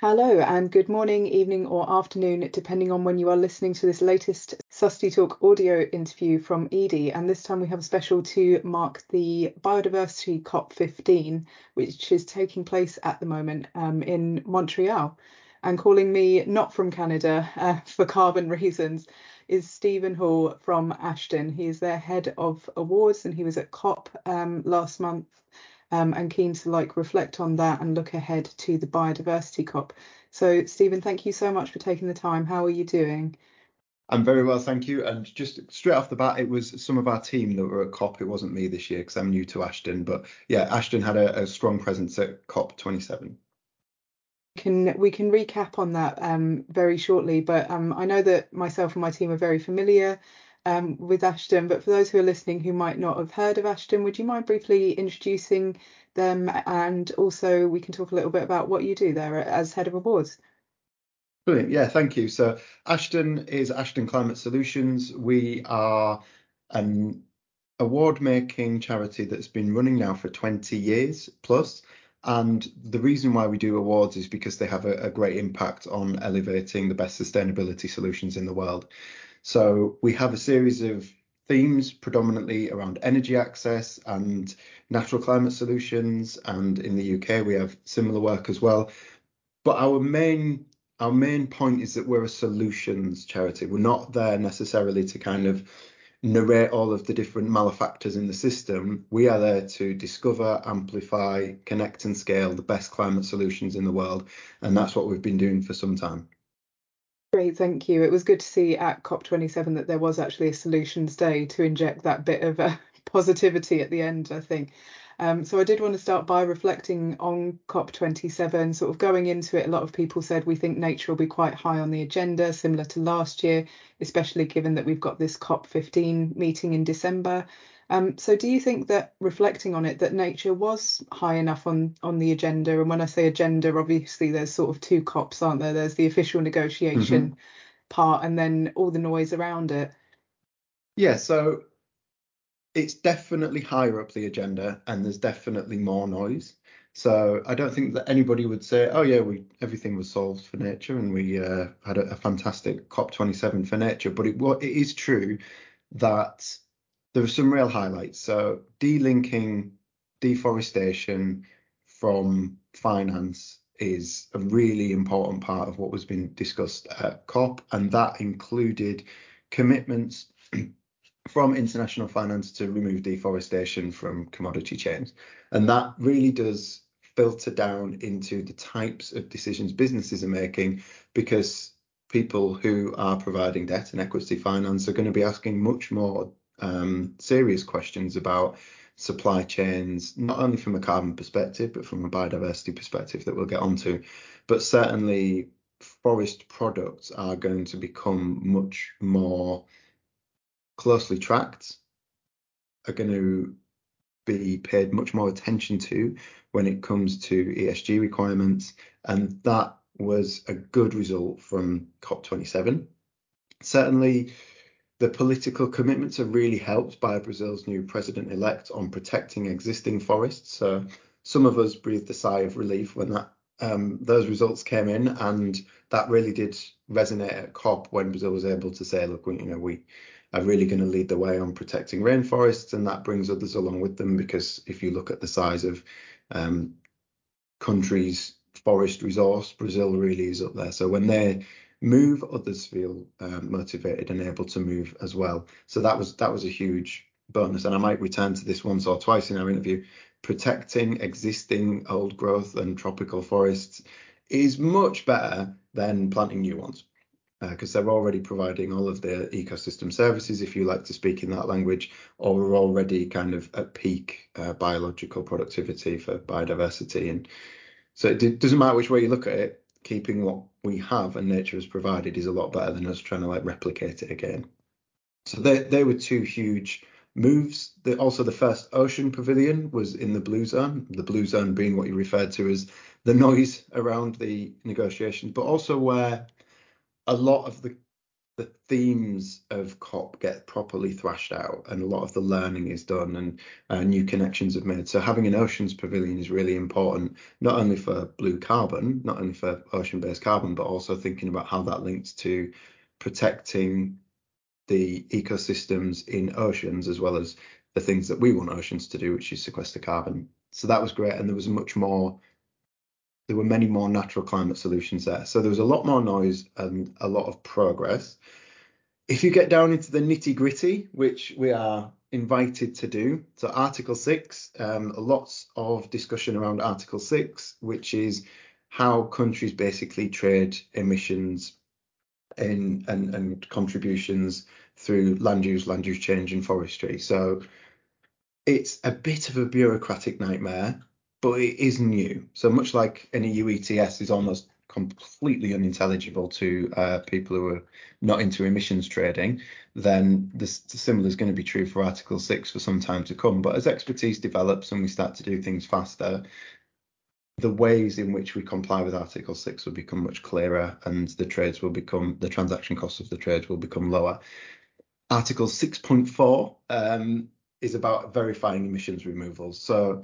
Hello, and good morning, evening, or afternoon, depending on when you are listening to this latest Susty Talk audio interview from Edie. And this time we have a special to mark the Biodiversity COP15, which is taking place at the moment um, in Montreal. And calling me not from Canada uh, for carbon reasons is Stephen Hall from Ashden. He is their head of awards and he was at COP um, last month um, and keen to like reflect on that and look ahead to the biodiversity COP. So, Stephen, thank you so much for taking the time. How are you doing? I'm very well, thank you. And just straight off the bat, it was some of our team that were at COP. It wasn't me this year because I'm new to Ashden. But yeah, Ashden had a, a strong presence at COP 27 can we can recap on that um, very shortly but um, I know that myself and my team are very familiar um, with Ashden, but for those who are listening who might not have heard of Ashden, would you mind briefly introducing them? And also, we can talk a little bit about what you do there as head of awards. Brilliant. Yeah, thank you. So, Ashden is Ashden Climate Solutions. We are an award making charity that's been running now for 20 years plus. And the reason why we do awards is because they have a, a, great impact on elevating the best sustainability solutions in the world. So we have a series of themes predominantly around energy access and natural climate solutions. And in the UK, we have similar work as well. But our main our main point is that we're a solutions charity. We're not there necessarily to kind of narrate all of the different malefactors in the system. We are there to discover, amplify, connect, and scale the best climate solutions in the world. And that's what we've been doing for some time. Great, thank you. It was good to see at COP27 that there was actually a solutions day to inject that bit of uh, positivity at the end, I think. Um, so I did want to start by reflecting on COP27. Sort of going into it, a lot of people said we think nature will be quite high on the agenda, similar to last year, especially given that we've got this COP15 meeting in December. Um, so do you think that reflecting on it, that nature was high enough on on the agenda? And when I say agenda, obviously there's sort of two COPs, aren't there? There's the official negotiation mm-hmm. part and then all the noise around it. Yeah, so it's definitely higher up the agenda and there's definitely more noise. So I don't think that anybody would say, oh yeah, we everything was solved for nature and we uh, had a, a, fantastic COP27 for nature. But it, it is true that there are some real highlights. So delinking deforestation from finance is a really important part of what was being discussed at COP, and that included commitments from international finance to remove deforestation from commodity chains. And that really does filter down into the types of decisions businesses are making because people who are providing debt and equity finance are going to be asking much more um, serious questions about supply chains, not only from a carbon perspective, but from a biodiversity perspective that we'll get onto. But certainly, forest products are going to become much more closely tracked, are going to be paid much more attention to when it comes to ESG requirements. And that was a good result from COP27. Certainly, the political commitments are really helped by Brazil's new president elect on protecting existing forests. So some of us breathed a sigh of relief when that um, those results came in, and that really did resonate at COP when Brazil was able to say, look, we, you know, we are really going to lead the way on protecting rainforests, and that brings others along with them because if you look at the size of um, countries' forest resource, Brazil really is up there. So when they move, others feel um, motivated and able to move as well. So that was that was a huge bonus, and I might return to this once or twice in our interview. Protecting existing old growth and tropical forests is much better than planting new ones because uh, they're already providing all of the ecosystem services, if you like to speak in that language, or we're already kind of at peak uh, biological productivity for biodiversity. And so it doesn't matter which way you look at it, keeping what we have and nature has provided is a lot better than us trying to like replicate it again. So they they were two huge moves. The, also, the first ocean pavilion was in the blue zone. The blue zone being what you referred to as the noise around the negotiations, but also where a lot of the the themes of COP get properly thrashed out and a lot of the learning is done and uh, new connections are made. So having an oceans pavilion is really important, not only for blue carbon, not only for ocean-based carbon, but also thinking about how that links to protecting the ecosystems in oceans as well as the things that we want oceans to do, which is sequester carbon. So that was great. And there was much more there were many more natural climate solutions there. So there was a lot more noise and a lot of progress. If you get down into the nitty gritty, which we are invited to do, so Article 6, um, lots of discussion around Article 6, which is how countries basically trade emissions in, and, and contributions through land use, land use change, and forestry. So it's a bit of a bureaucratic nightmare but it is new. So much like any EU ETS is almost completely unintelligible to uh, people who are not into emissions trading, then this similar is going to be true for Article 6 for some time to come. But as expertise develops and we start to do things faster, the ways in which we comply with Article 6 will become much clearer and the trades will become, the transaction costs of the trades will become lower. Article 6.4 um, is about verifying emissions removals. So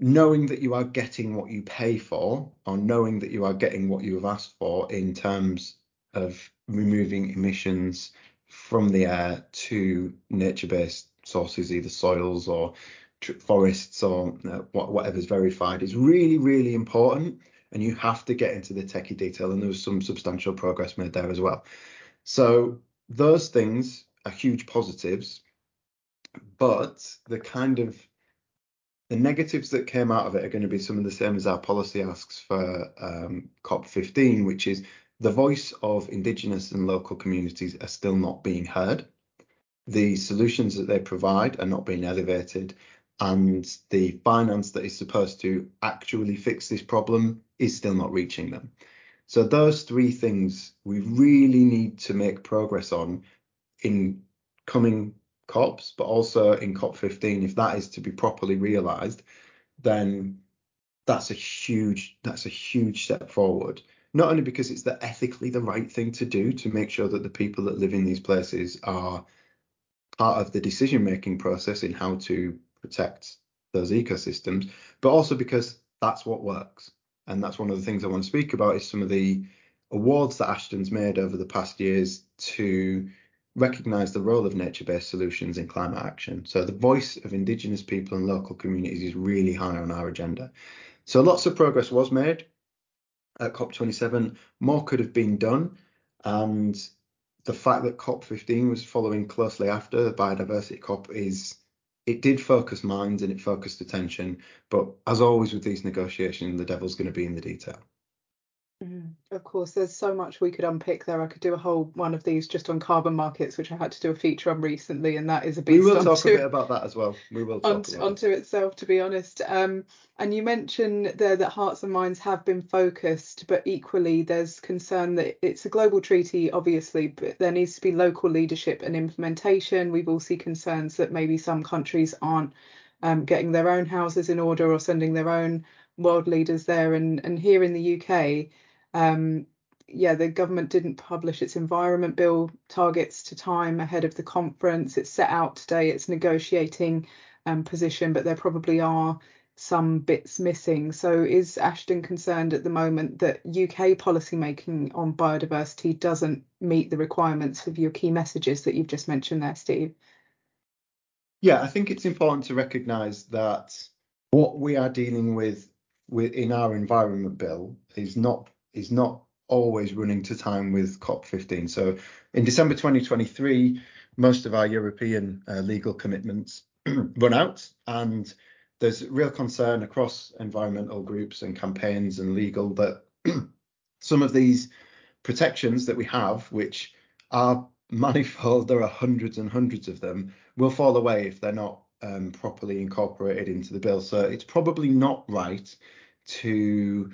knowing that you are getting what you pay for or knowing that you are getting what you have asked for in terms of removing emissions from the air to nature-based sources either soils or forests or uh, whatever's verified is really really important and you have to get into the techie detail and there was some substantial progress made there as well. So those things are huge positives but the kind of the negatives that came out of it are going to be some of the same as our policy asks for um, COP15, which is the voice of Indigenous and local communities are still not being heard. The solutions that they provide are not being elevated, and the finance that is supposed to actually fix this problem is still not reaching them. So, those three things we really need to make progress on in coming COPs, but also in COP15, if that is to be properly realised, then that's a huge that's a huge step forward. Not only because it's the ethically the right thing to do to make sure that the people that live in these places are part of the decision making process in how to protect those ecosystems, but also because that's what works. And that's one of the things I want to speak about is some of the awards that Ashden's made over the past years to recognise the role of nature-based solutions in climate action. So the voice of Indigenous people and local communities is really high on our agenda. So lots of progress was made at COP27. More could have been done, and the fact that COP15 was following closely after the biodiversity COP is it did focus minds and it focused attention. But as always with these negotiations, the devil's going to be in the detail. Mm, of course, there's so much we could unpick there. I could do a whole one of these just on carbon markets, which I had to do a feature on recently, and that is a beast. We will talk a bit about that as well. We will talk onto, onto itself, to be honest. Um, and you mentioned there that hearts and minds have been focused, but equally there's concern that it's a global treaty, obviously, but there needs to be local leadership and implementation. We've all seen concerns that maybe some countries aren't um, getting their own houses in order or sending their own world leaders there. And and here in the UK um, yeah, the government didn't publish its environment bill targets to time ahead of the conference. It's set out today its negotiating um, position, but there probably are some bits missing. So is Ashden concerned at the moment that UK policymaking on biodiversity doesn't meet the requirements of your key messages that you've just mentioned there, Steve? Yeah, I think it's important to recognise that what we are dealing with, with in our environment bill is not is not always running to time with COP15. So in December 2023, most of our European uh, legal commitments run out, and there's real concern across environmental groups and campaigns and legal that some of these protections that we have, which are manifold, there are hundreds and hundreds of them, will fall away if they're not um, properly incorporated into the bill. So it's probably not right to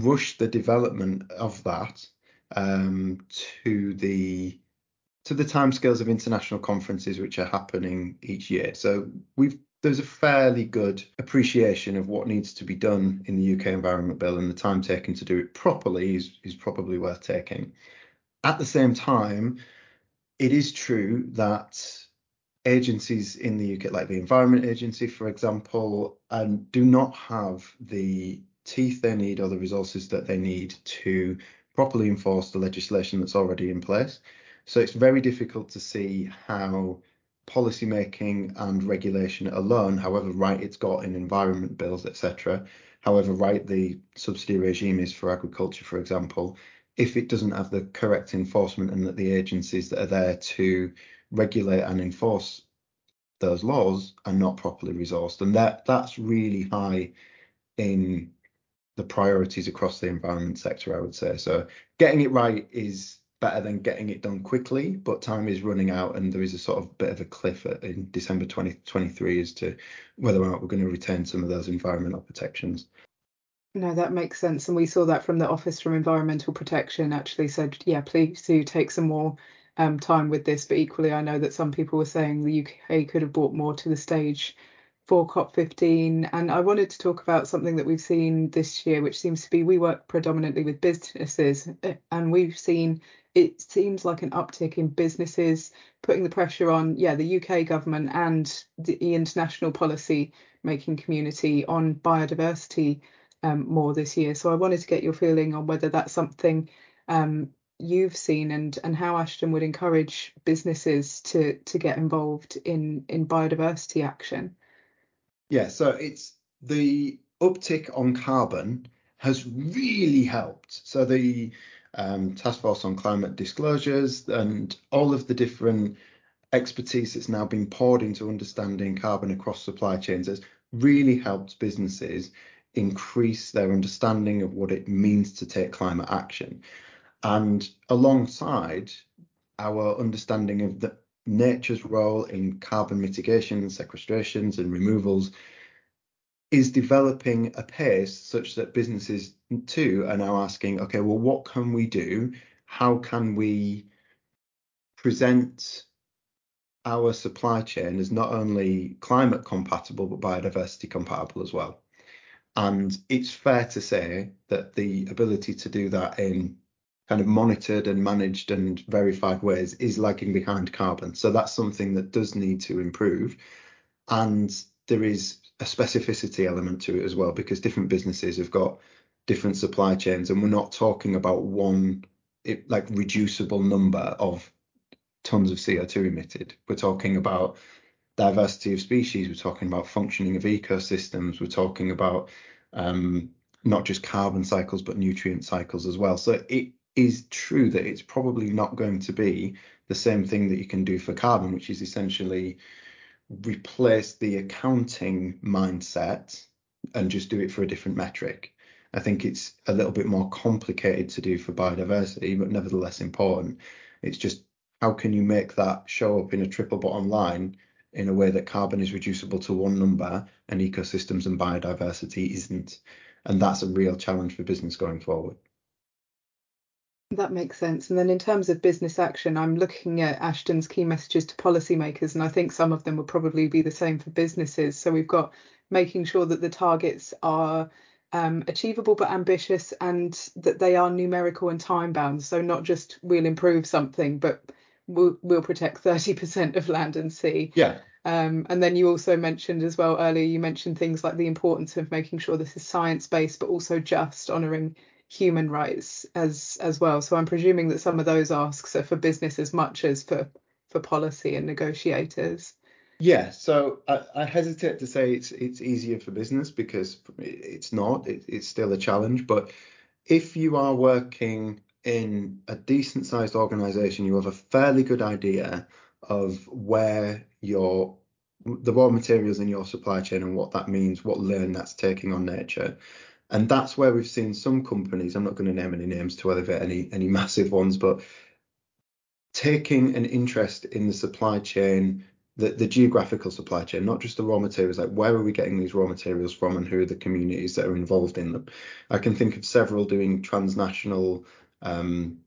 rush the development of that um, to the to the timescales of international conferences which are happening each year. So we've there's a fairly good appreciation of what needs to be done in the UK Environment Bill, and the time taken to do it properly is, is probably worth taking. At the same time, it is true that agencies in the UK, like the Environment Agency, for example, um, do not have the teeth they need or the resources that they need to properly enforce the legislation that's already in place. So it's very difficult to see how policy making and regulation alone, however right it's got in environment bills, etc., however right the subsidy regime is for agriculture, for example, if it doesn't have the correct enforcement and that the agencies that are there to regulate and enforce those laws are not properly resourced. And that that's really high in the priorities across the environment sector, I would say. So getting it right is better than getting it done quickly, but time is running out and there is a sort of bit of a cliff in December 2023 as to whether or not we're going to retain some of those environmental protections. No, that makes sense. And we saw that from the Office from Environmental Protection actually said, yeah, please do take some more um, time with this. But equally, I know that some people were saying the UK could have brought more to the stage for COP15. And I wanted to talk about something that we've seen this year, which seems to be we work predominantly with businesses, eh, and we've seen it seems like an uptick in businesses putting the pressure on, yeah, the UK government and the international policy making community on biodiversity um, more this year. So I wanted to get your feeling on whether that's something um, you've seen and and how Ashden would encourage businesses to to get involved in in biodiversity action. Yeah, so it's the uptick on carbon has really helped. So the um, Task Force on Climate Disclosures and all of the different expertise that's now been poured into understanding carbon across supply chains has really helped businesses increase their understanding of what it means to take climate action. And alongside our understanding of the nature's role in carbon mitigation, sequestrations, and removals is developing a pace such that businesses too are now asking, okay, well, what can we do? How can we present our supply chain as not only climate compatible but biodiversity compatible as well? And it's fair to say that the ability to do that in kind of monitored and managed and verified ways is lagging behind carbon. So that's something that does need to improve. And there is a specificity element to it as well, because different businesses have got different supply chains, and we're not talking about one it, like reducible number of tons of CO2 emitted. We're talking about diversity of species. We're talking about functioning of ecosystems. We're talking about um, not just carbon cycles but nutrient cycles as well. So it is true that it's probably not going to be the same thing that you can do for carbon, which is essentially replace the accounting mindset and just do it for a different metric. I think it's a little bit more complicated to do for biodiversity, but nevertheless important. It's just how can you make that show up in a triple bottom line in a way that carbon is reducible to one number and ecosystems and biodiversity isn't? And that's a real challenge for business going forward. That makes sense. And then in terms of business action, I'm looking at Ashden's key messages to policymakers, and I think some of them will probably be the same for businesses. So we've got making sure that the targets are um, achievable but ambitious and that they are numerical and time bound. So not just we'll improve something, but we'll, we'll protect 30% of land and sea. Yeah. Um, and then you also mentioned as well earlier, you mentioned things like the importance of making sure this is science based, but also just honouring human rights as as well. So I'm presuming that some of those asks are for business as much as for for policy and negotiators. Yeah, so I, I hesitate to say it's it's easier for business because it's not. It, it's still a challenge. But if you are working in a decent sized organization, you have a fairly good idea of where your the raw materials in your supply chain and what that means, what learn that's taking on nature. And that's where we've seen some companies, I'm not going to name any names to elevate any any massive ones, but taking an interest in the supply chain, the, the geographical supply chain, not just the raw materials, like where are we getting these raw materials from and who are the communities that are involved in them. I can think of several doing transnational, um,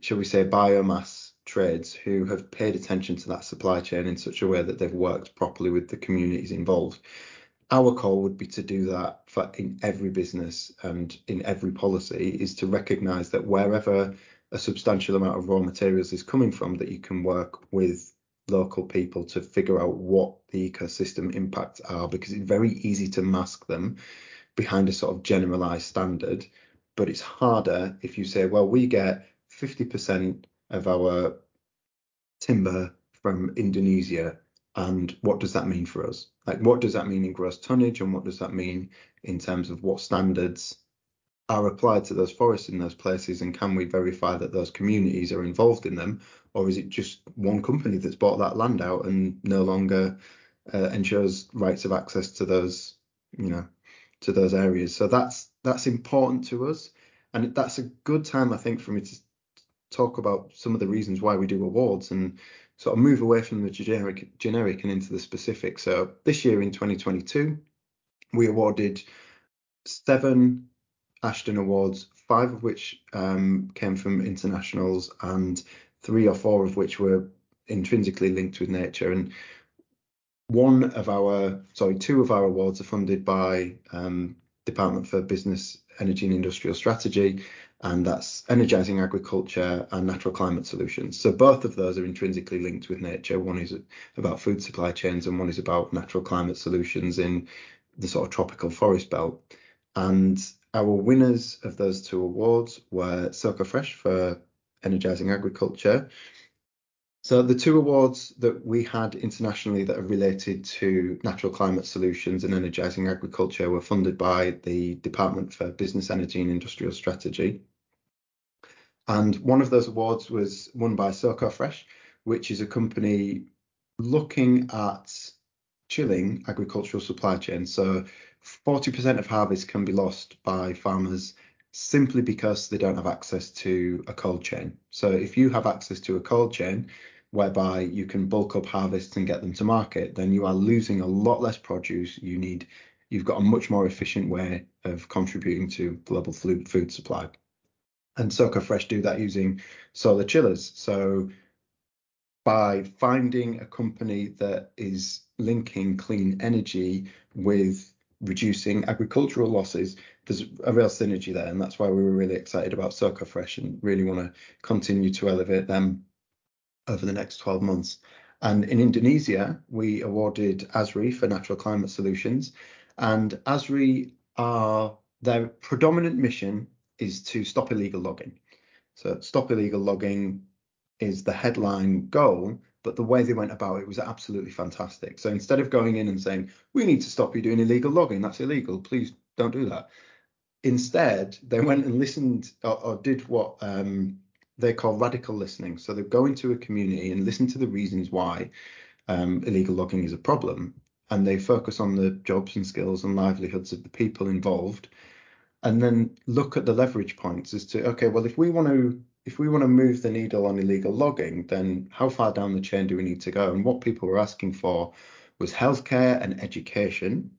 shall we say, biomass trades who have paid attention to that supply chain in such a way that they've worked properly with the communities involved our call would be to do that for in every business and in every policy is to recognize that wherever a substantial amount of raw materials is coming from that you can work with local people to figure out what the ecosystem impacts are because it's very easy to mask them behind a sort of generalized standard. But it's harder if you say well we get 50% of our timber from Indonesia and what does that mean for us? Like what does that mean in gross tonnage and what does that mean in terms of what standards are applied to those forests in those places and can we verify that those communities are involved in them? Or is it just one company that's bought that land out and no longer uh, ensures rights of access to those you know to those areas? So that's that's important to us. And that's a good time i think for me to talk about some of the reasons why we do awards and sort of move away from the generic generic and into the specific so this year in 2022 we awarded seven Ashden Awards, five of which um, came from internationals, and three or four of which were intrinsically linked with nature. And one of our, sorry, two of our awards are funded by um, Department for Business, Energy and Industrial Strategy, and that's energizing agriculture and natural climate solutions. So both of those are intrinsically linked with nature. One is about food supply chains, and one is about natural climate solutions in the sort of tropical forest belt. And our winners of those two awards were SokoFresh for energizing agriculture. So the two awards that we had internationally that are related to natural climate solutions and energizing agriculture were funded by the Department for Business, Energy and Industrial Strategy. And one of those awards was won by SokoFresh, which is a company looking at chilling agricultural supply chains. So 40% of harvest can be lost by farmers simply because they don't have access to a cold chain. So if you have access to a cold chain whereby you can bulk up harvests and get them to market, then you are losing a lot less produce. You need you've got a much more efficient way of contributing to global food supply. And SokoFresh do that using solar chillers. So by finding a company that is linking clean energy with reducing agricultural losses, there's a real synergy there. And that's why we were really excited about SokoFresh and really want to continue to elevate them over the next 12 months. And in Indonesia, we awarded ASRI for natural climate solutions. And ASRI are their predominant mission is to stop illegal logging. So stop illegal logging is the headline goal, but the way they went about it was absolutely fantastic. So instead of going in and saying, we need to stop you doing illegal logging, that's illegal, please don't do that. Instead, they went and listened or, or did what um, they call radical listening. So they go into a community and listen to the reasons why um, illegal logging is a problem. And they focus on the jobs and skills and livelihoods of the people involved. And then look at the leverage points as to, okay, well, if we want to if we want to move the needle on illegal logging, then how far down the chain do we need to go? And what people were asking for was healthcare and education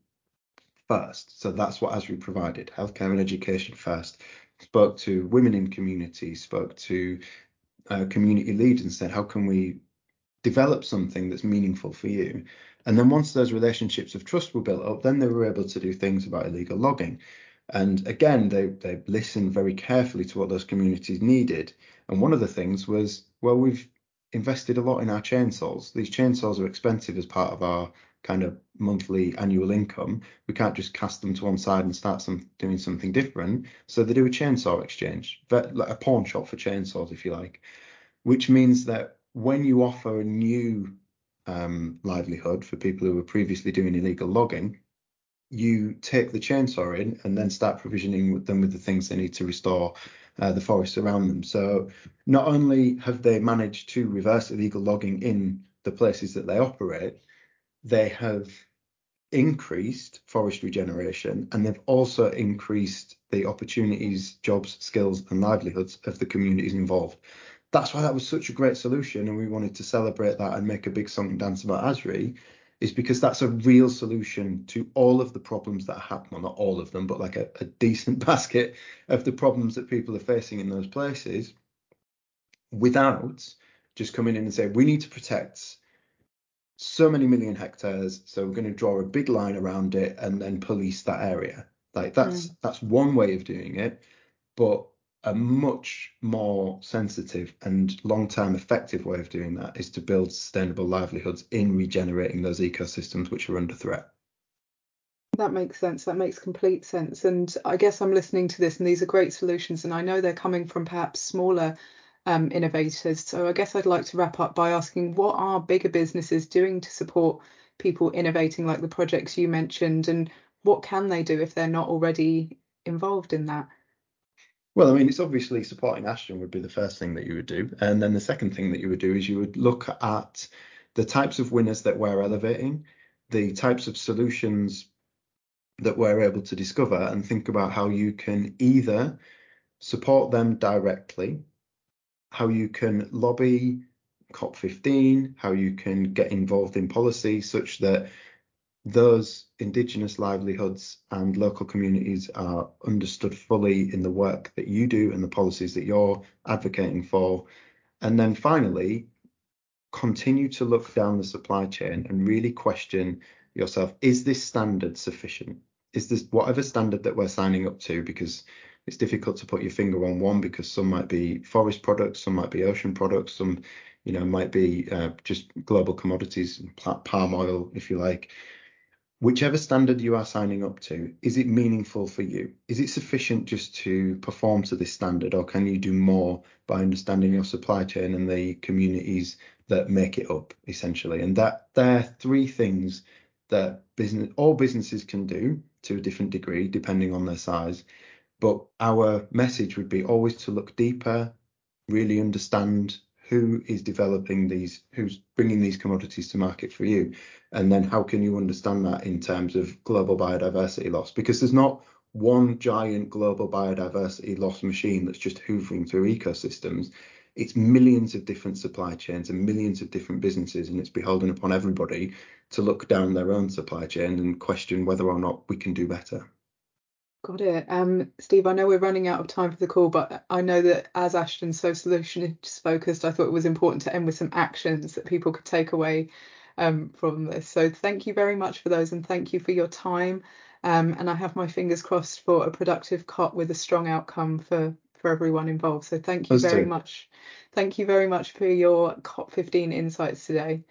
first. So that's what ASRI provided, healthcare and education first. Spoke to women in community, spoke to uh, community leaders and said, how can we develop something that's meaningful for you? And then once those relationships of trust were built up, then they were able to do things about illegal logging. And again, they, they listened very carefully to what those communities needed. And one of the things was, well, we've invested a lot in our chainsaws. These chainsaws are expensive as part of our kind of monthly annual income. We can't just cast them to one side and start some doing something different. So they do a chainsaw exchange, like a pawn shop for chainsaws, if you like, which means that when you offer a new um, livelihood for people who were previously doing illegal logging, you take the chainsaw in and then start provisioning them with the things they need to restore uh, the forests around them. So not only have they managed to reverse illegal logging in the places that they operate, they have increased forest regeneration and they've also increased the opportunities, jobs, skills, and livelihoods of the communities involved. That's why that was such a great solution, and we wanted to celebrate that and make a big song and dance about ASRI is because that's a real solution to all of the problems that happen. Well, not all of them, but like a, a decent basket of the problems that people are facing in those places without just coming in and saying, we need to protect so many million hectares. So we're going to draw a big line around it and then police that area. Like that's mm. that's one way of doing it. But a much more sensitive and long-term effective way of doing that is to build sustainable livelihoods in regenerating those ecosystems which are under threat. That makes sense. That makes complete sense. And I guess I'm listening to this, and these are great solutions. And I know they're coming from perhaps smaller um, innovators. So I guess I'd like to wrap up by asking what are bigger businesses doing to support people innovating like the projects you mentioned, and what can they do if they're not already involved in that? Well, I mean, it's obviously supporting Ashden would be the first thing that you would do. And then the second thing that you would do is you would look at the types of winners that we're elevating, the types of solutions that we're able to discover, and think about how you can either support them directly, how you can lobby COP15, how you can get involved in policy such that those indigenous livelihoods and local communities are understood fully in the work that you do and the policies that you're advocating for. And then finally, continue to look down the supply chain and really question yourself is this standard sufficient? Is this whatever standard that we're signing up to? Because it's difficult to put your finger on one because some might be forest products, some might be ocean products, some you know might be uh, just global commodities, palm oil, if you like whichever standard you are signing up to, is it meaningful for you? Is it sufficient just to perform to this standard, or can you do more by understanding your supply chain and the communities that make it up, essentially? And that there are three things that business all businesses can do to a different degree, depending on their size. But our message would be always to look deeper, really understand who is developing these, who's bringing these commodities to market for you? And then how can you understand that in terms of global biodiversity loss? Because there's not one giant global biodiversity loss machine that's just hoovering through ecosystems. It's millions of different supply chains and millions of different businesses, and it's beholden upon everybody to look down their own supply chain and question whether or not we can do better. Got it. Um, Steve, I know we're running out of time for the call, but I know that as Ashden's so solutions focused, I thought it was important to end with some actions that people could take away um, from this. So thank you very much for those and thank you for your time. Um, and I have my fingers crossed for a productive COP with a strong outcome for, for everyone involved. So thank you very much. Thank you very much for your COP15 insights today.